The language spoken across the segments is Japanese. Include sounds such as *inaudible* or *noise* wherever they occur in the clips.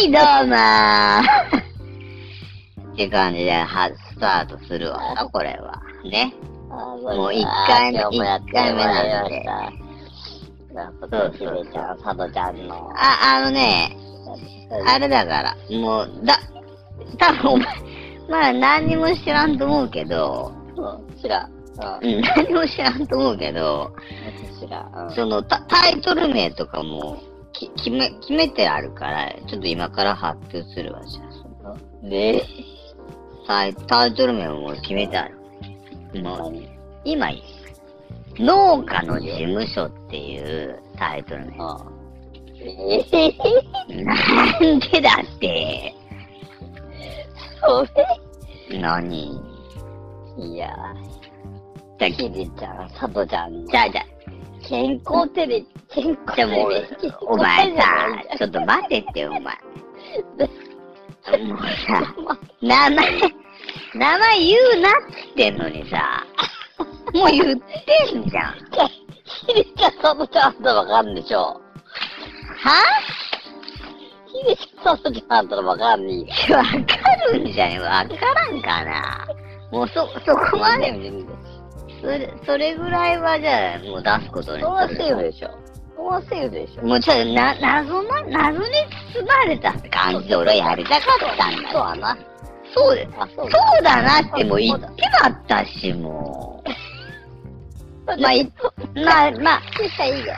はい、どうもー *laughs* って感じで、は、スタートするわな、これは。ね。もう一回目一回目なんで。あ、あのね、あれだから、もう、だ、多分お前、まあ何にも知らんと思うけど、うん、知らん。うん、うん、何も知らんと思うけど、そのタタイトル名とかもき決め、決めてあるから、ちょっと今から発表するわ、じゃあ。そので、タイタイトル名ももう決めてある。もう、今、農家の事務所っていうタイトル名。ええ *laughs* なんでだって、そ何？れいやじゃー、ひでちゃん、佐藤ちゃんの。じゃあじゃあ健康テレビ、健康テレビ。、お前さ、ちょっと待ってってよ、お前。もうさ、名前、名前言うなって言ってんのにさ、もう言ってんじゃん。ひでちゃん、佐藤ちゃんとわかんでしょ。は？ひでちゃん、佐藤ちゃんとわかんねえよ。わかるんじゃねわからんかな。もうそ、そこまで、それ、それぐらいはじゃあ、もう出すことにそのすセーフでしょ。そのセーフでしょ。もうちょっと、な、謎ま、謎に包まれたって感じで俺はやりたかったんだよ。そうはな。そうです。あ、そうそうだなってもう言ってまったし、もう。まあ、いまあ、まあ、したいいよ。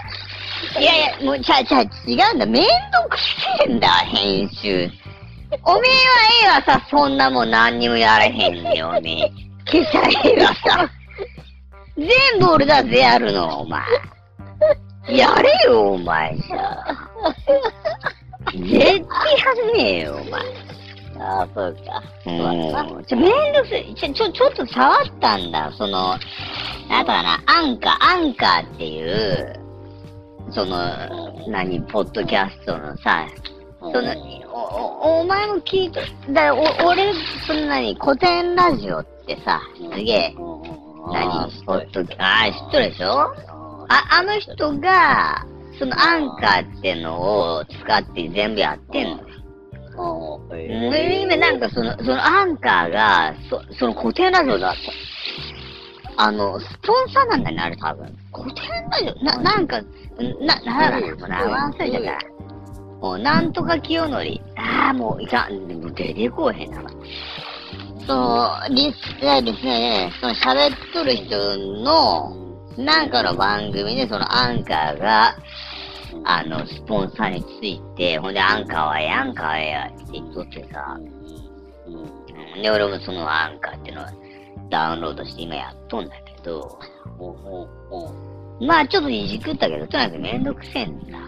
いやいや、もう、ちゃちゃ、違うんだ。めんどくせえんだ、編集。おめえはええわさ、そんなもん何にもやれへんねん、おめえ。消さええわさ。全部俺だぜ、やるの、お前。やれよ、お前さ。絶対やんねえよ、お前。ああ、そうか。そうん。ちょ、めんどくせえ。ちょ、ちょ、ちょっと触ったんだ。その、なんだかな、アンカー、アンカーっていう、その、何、ポッドキャストのさ、その、お、お、お前も聞いた、だお、俺、その何、古典ラジオってさ、すげえ、何、ポッドキャあー、知っとるでしょ？あ、あの人が、そのアンカーってのを使って全部やってんの？よ。おーもう今なんかその、そのアンカーが、そ、その固定ラジオだった。あの、スポンサーなんだよね、あれ多分。固定ラジオ？な、なんか、な、なんだろう、もう名前忘れちゃった。もう、なんとか清則。ああ、もう、いかん、出てこうへんな。その、リス、いやですね、その喋っとる人の、なんかの番組で、そのアンカーが、あの、スポンサーについて、ほんで、アンカーはええ、アンカーはええやって言っとってさ、うん。で、俺もそのアンカーっていうのをダウンロードして今やっとんだけど、まあちょっといじくったけど、とにかくめんどくせえんだ。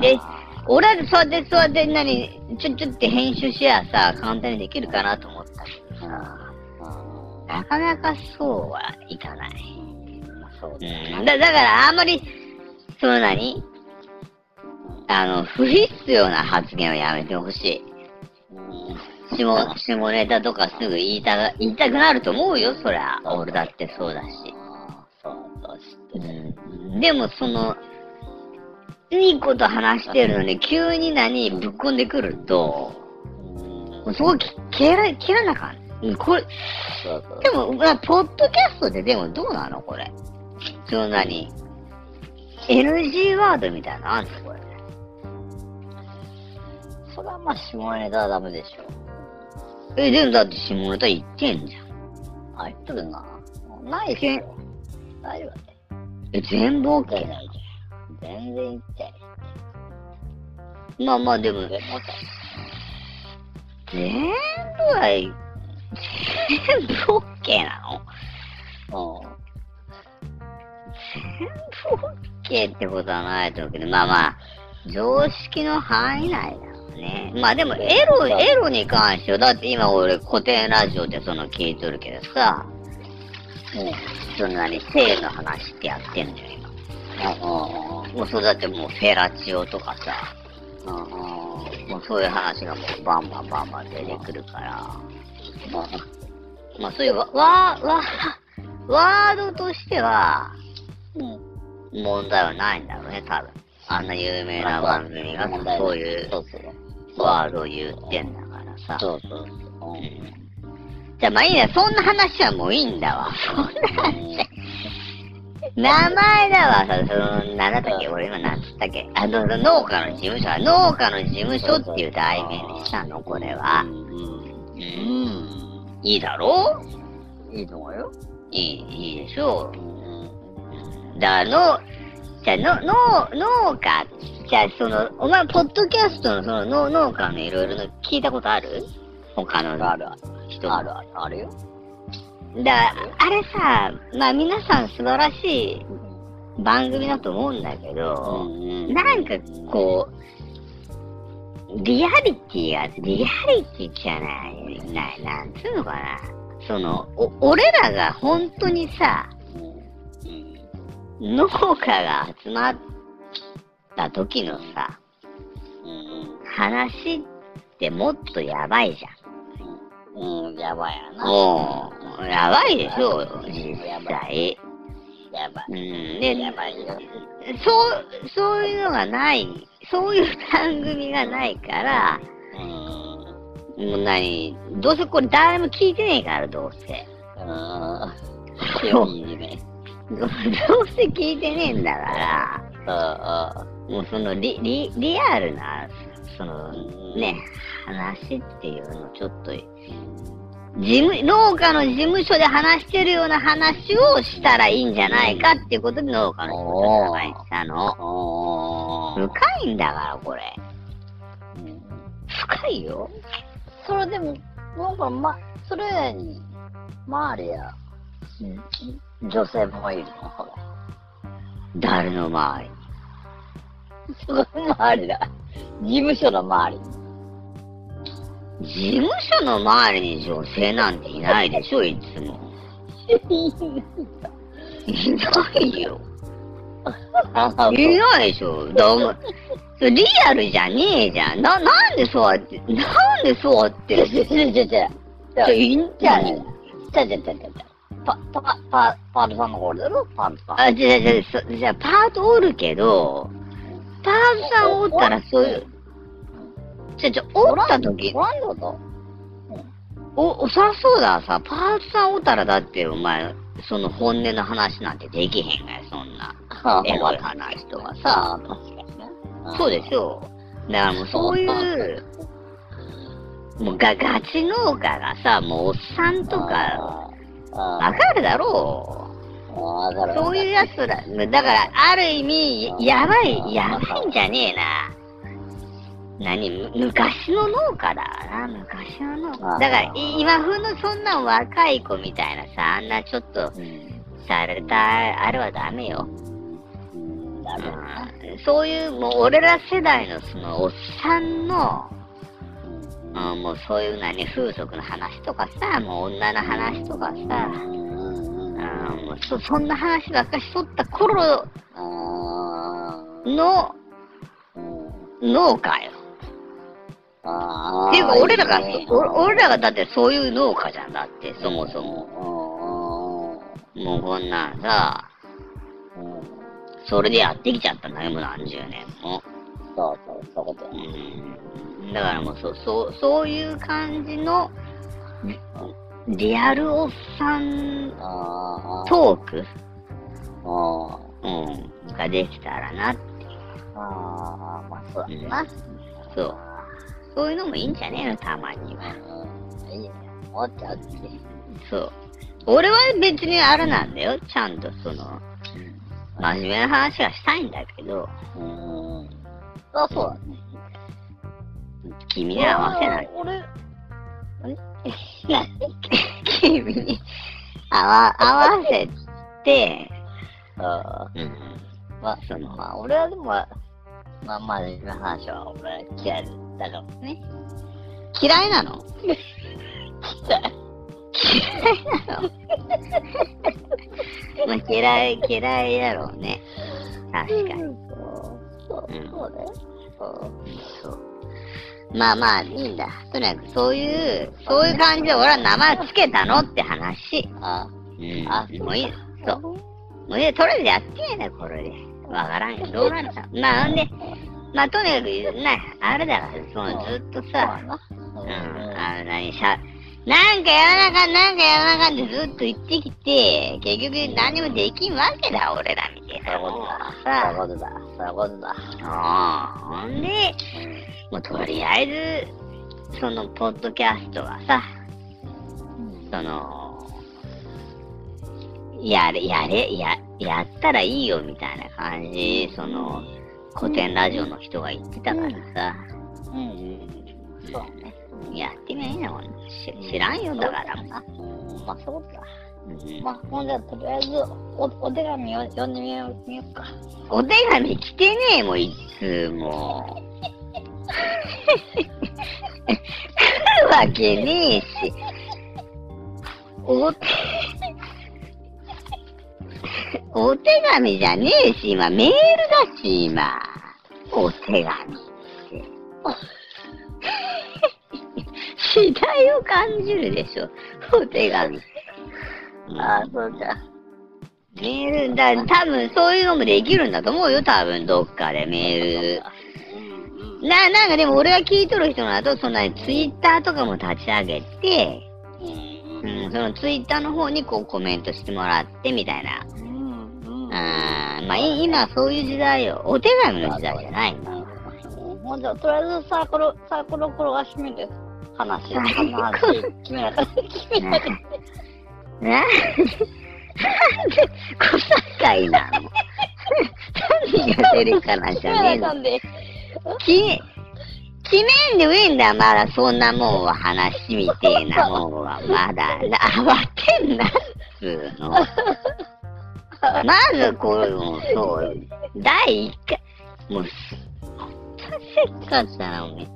で、俺はそうやってそうやって何、ちょ、ちょって編集しやさ、簡単にできるかなと思った。けなかなかそうはいかない。そううん、だだからあんまり、その何？あの、不必要な発言をやめてほしい。下、下ネタとかすぐ言いたが、言いたくなると思うよ、そりゃ。俺だってそうだし。そうん。でもその、いいこと話してるのに、急に何、ぶっこんでくると、もうそこき切ら、切らなあかん。うんこれ。でも、まあ、ポッドキャストででもどうなのこれ？その何 ?NG ワードみたいなのあんのこれ？それはまあ、下ネタはダメでしょ。え、でもだって下ネタ言ってんじゃん。あ、言っとるな。ないしょ。大丈夫だって。え、全部 OK 全な然言っちゃえ。のまあまあでも、でもさ、全部は、全部 OK なの？う。全部 OK ってことはないと思うけど、まあまあ、常識の範囲内だろうね。まあでも、エロ、エロに関しては、だって今俺古典ラジオでその聞いとるけどさ、もうそんなに性の話ってやってんだよ、今。もうそうだってもうフェラチオとかさ、もうそういう話がもうバンバンバンバン出てくるから、まあそういうわ、わ、わ、*laughs* ワードとしては、問題はないんだろうね、多分。あんな有名な番組がそういう。ワードを言ってんだからさ。そうそうそう。うんじゃあまあいいや、そんな話はもういいんだわ。そんな話。名前だわ、さ、その、なんだったっけ俺今なんつったっけあの、農家の事務所は、農家の事務所っていう題名にしたの、これはう。ん。うん。うん。いいだろ？いいと思うよ。いい、いいでしょ？うん。だの、じゃあ、の、の、農家、じゃあ、その、お前、ポッドキャストの、その、農農家のいろいろの聞いたことある？他のあるある。あるある。あるよ。だあれさ、まあ皆さん素晴らしい番組だと思うんだけど、んなんかこう、リアリティが、リアリティじゃない、ない、なんつうのかな。その、お、俺らが本当にさ、農家が集まった時のさ、話ってもっとやばいじゃん。うん、やばいやな。もう、やばいでしょ、実際。やばうん、い。で、やばいよ。そう、そういうのがない、そういう番組がないから、うん。もう何、どうせこれ誰も聞いてねえから、どうせ。うん。いいね。どうどうせ聞いてねえんだから、うもうそのリ、リ、リアルな、その、ね、話っていうのをちょっと、事務、農家の事務所で話してるような話をしたらいいんじゃないかっていうことで農家の事務所で話したの。深いんだから、これ。うん深いよ。それでも、なんか、ま、それに、周りや、女性もいるの？ほら。誰の周り？そ *laughs* の周りだ。事務所の周り。事務所の周りに女性なんていないでしょ、いつも。いないよ。いないでしょ。だお前リアルじゃねえじゃん。な、なんでそうやって、なんでそうやって。ちょちょちょちょちょ。じゃあ、い？いんじゃねちゃちゃちゃちゃちゃ。パ、パ、パ、パートさんの方だろパートさん。あ、じゃあ、じゃあ、そじゃあ、パートおるけど、パートさんおったらそういう、じゃあ、じゃあ、おった時？お、らんってことお、お、そらそうださ、パートさんおったらだって、お前、その本音の話なんてできへんがよ、そんな。エロい話とかさ。そうでしょう。だからもうそういう、もうがガチ農家がさ、もうおっさんとか、あわかるだろう。る。そういうやつら、だから、ある意味、やばい、やばいんじゃねえな。何む昔の農家だな、昔の農家。だから、い今風のそんな若い子みたいなさ、あんなちょっと、うん。された、あれはダメよ。うん。だめだな。うんそういう、もう俺ら世代のそのおっさんの、うん。うんもうそういう何、風俗の話とかさ、もう女の話とかさ、もうそそんな話ばっかしとった頃あのうん。農家よ。ていうか、俺らが、いいねお俺らがだってそういう農家じゃんだって、そもそも。も。もうこんなんさ、うん。うん。それでやってきちゃったんだよ、もう何十年も。そうそう、そういうことうやね。ん。だからもうそ、そう、そういう感じの、リアルおっさん。トーク、あうん、ができたらな。あ。ああ、まあそうだな。そう。そういうのもいいんじゃねえの、たまには。うん。いいね。思っちゃうって。そう。俺は別にあれなんだよ。ちゃんとその、真面目な話はしたいんだけど、うん。あ、そうだね。君に合わせない。俺、君に合わ合わせて、ああ。うん。まあ、その、まあ、俺はでも、まあ、真面目な話は俺は嫌いだからね。嫌いなの？嫌い。嫌いなのまあ嫌い、嫌いだろうね。確かに。そう、そう、うんそう。まあまあ、いいんだ。とにかく、そういう、そういう感じで俺は名前つけたのって話。あうん。あ、もういい。そう。もういい。とりあえずやってやねこれで。わからんよ。どうなるか。まあ、ほんで、まあ、とにかく、な、あれだから、そのずっとさ、そううん。あの、何しゃ、なんかやらなあかん、なんかやらなあかんってずっと言ってきて、結局何もできんわけだ、俺らみたいなことはさ。そういうことだ。そういうことだ。うんほんで、もうとりあえず、その、ポッドキャストはさ、その、やれ、やれ、や、やったらいいよみたいな感じ、その、古典ラジオの人が言ってたからさ、うん。うん。そうね。やってみゃいいんだもん。し知らんよ、だから。うんまあ、そういうことだ。うんまあ、ほんじゃ、とりあえず、お、お手紙を読んでみよう、みようか。お手紙来てねえもん、いつも。来るわけねえし。お手、お手紙じゃねえし、今メールだし、今。お手紙って。時代を感じるでしょ、お手紙。ああ、そうじゃ。メール、だ、多分そういうのもできるんだと思うよ、多分どっかでメール。な、なんかでも俺が聞いとる人のだと、そんなにツイッターとかも立ち上げて、うんうん、そのツイッターの方にこうコメントしてもらってみたいな。あーまあい今そういう時代よ。お手紙の時代じゃないんだよ。ほんじゃ、とりあえずサークル、サークル転がしめて、*laughs* 話、話、決めなかった。決めなかっな、なんで小堺なの？何が出るかなじた。ゃねえの。き、*laughs* 決めんでもいいんだよ、まだそんなもんは話みてえなもんは、まだ。な慌てんなっつうの。*laughs* まずこれもう、そう、第一回、もう、すせっかったな、おめえ。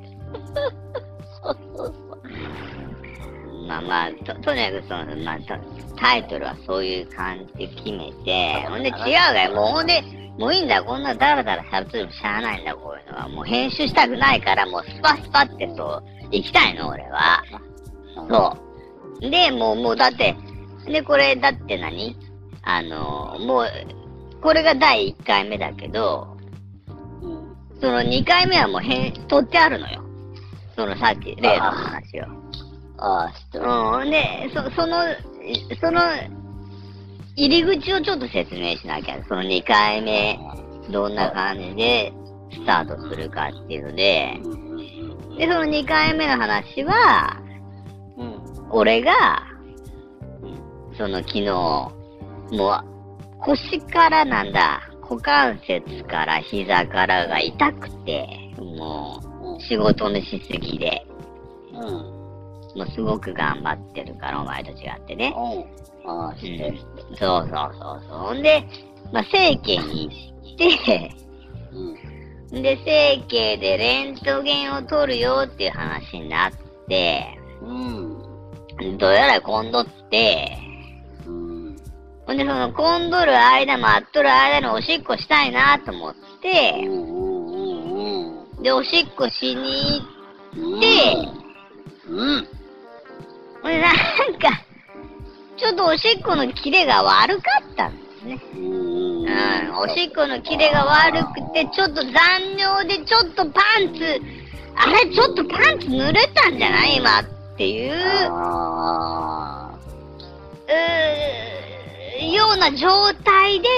そうそうそう。まあまあ、と、とにかくその、まあ、とタイトルはそういう感じで決めて、ほんで違うがよ、もうほんで、もういいんだ、こんなダラダラ喋ってもしゃあないんだ、こういうのは。もう編集したくないから、もうスパスパってそう、行きたいの、俺は。そう。で、もう、もうだって、で、これ、だって何？あの、もう、これが第1回目だけど、うん。その2回目はもう編、取ってあるのよ。そのさっき、例の話を。ああ、知ってる。うん、で、そ、その、いその、入り口をちょっと説明しなきゃ。その2回目、どんな感じでスタートするかっていうので、で、その2回目の話は、うん。俺が、その昨日、もう、腰からなんだ、股関節から膝からが痛くて、もう、仕事のしすぎで、うん。もうすごく頑張ってるから、お前と違ってね。うん。ああ、知ってる。そうそうそうそう。ほんで、まあ、整形に行って、うん。で、整形でレントゲンを取るよっていう話になって、うん。どうやら今度って、うん。ほんで、その、混んどる間、待っとる間におしっこしたいなと思って、うん。で、おしっこしにうん。でうん。ほんで、なんか、ちょっとおしっこのキレが悪かったんですね。うん。うん、おしっこのキレが悪くて、ちょっと残尿で、ちょっとパンツ、あれ、ちょっとパンツ濡れたんじゃない？今っていう、あうーような状態で、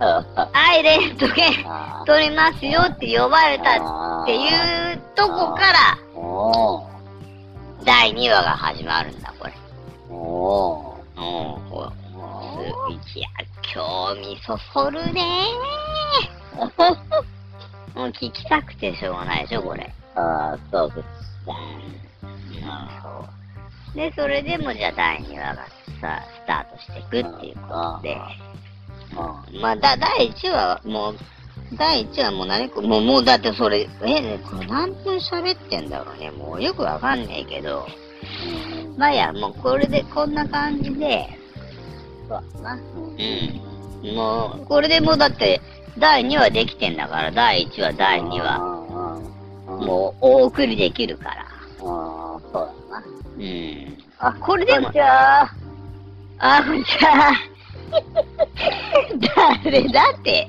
あ。はい、レントゲンあ取りますよって呼ばれたっていうとこから、お第2話が始まるんだ、これ。ー。おうん、こう。すいや、興味そそるねー。もう聞きたくてしょうがないでしょ、これ。ー。ああ、そうです。うん。で、それでもじゃあ第2話がさ、スタートしていくっていうことで。まあ、だ、第1話、もう、第1話もう何こもう、もうだってそれ、え、ね、これ何分喋ってんだろうね。もうよくわかんねえけど。まあいいや、もうこれで、こんな感じで、そうだな。うん。もう、これでもうだって、第2話できてんだから、第1話、第2話、話もう、お送りできるから。ああ、そうだな。うん。あ、これでもじゃあ、あ、こんにちは。誰だって。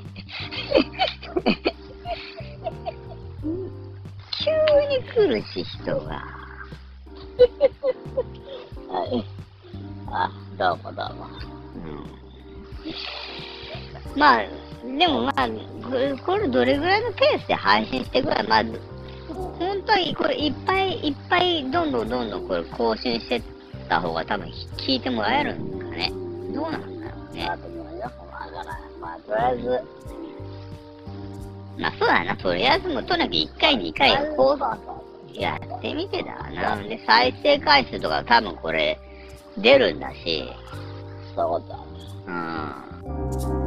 急に来るし、人が。はい。あ、どうもどうも。うん。まあ、でもまあ、これどれぐらいのペースで配信していくか、まあ、本当にこれいっぱいいっぱいどんどんどんどんこれ更新してった方が多分聞いてもらえるんか。どうなんだろうね。まあ、とりあえず、まあそうだな、とりあえずもうとにかく1回2回こうやってみてだな。で、再生回数とか多分これ出るんだし、そうだ。うん。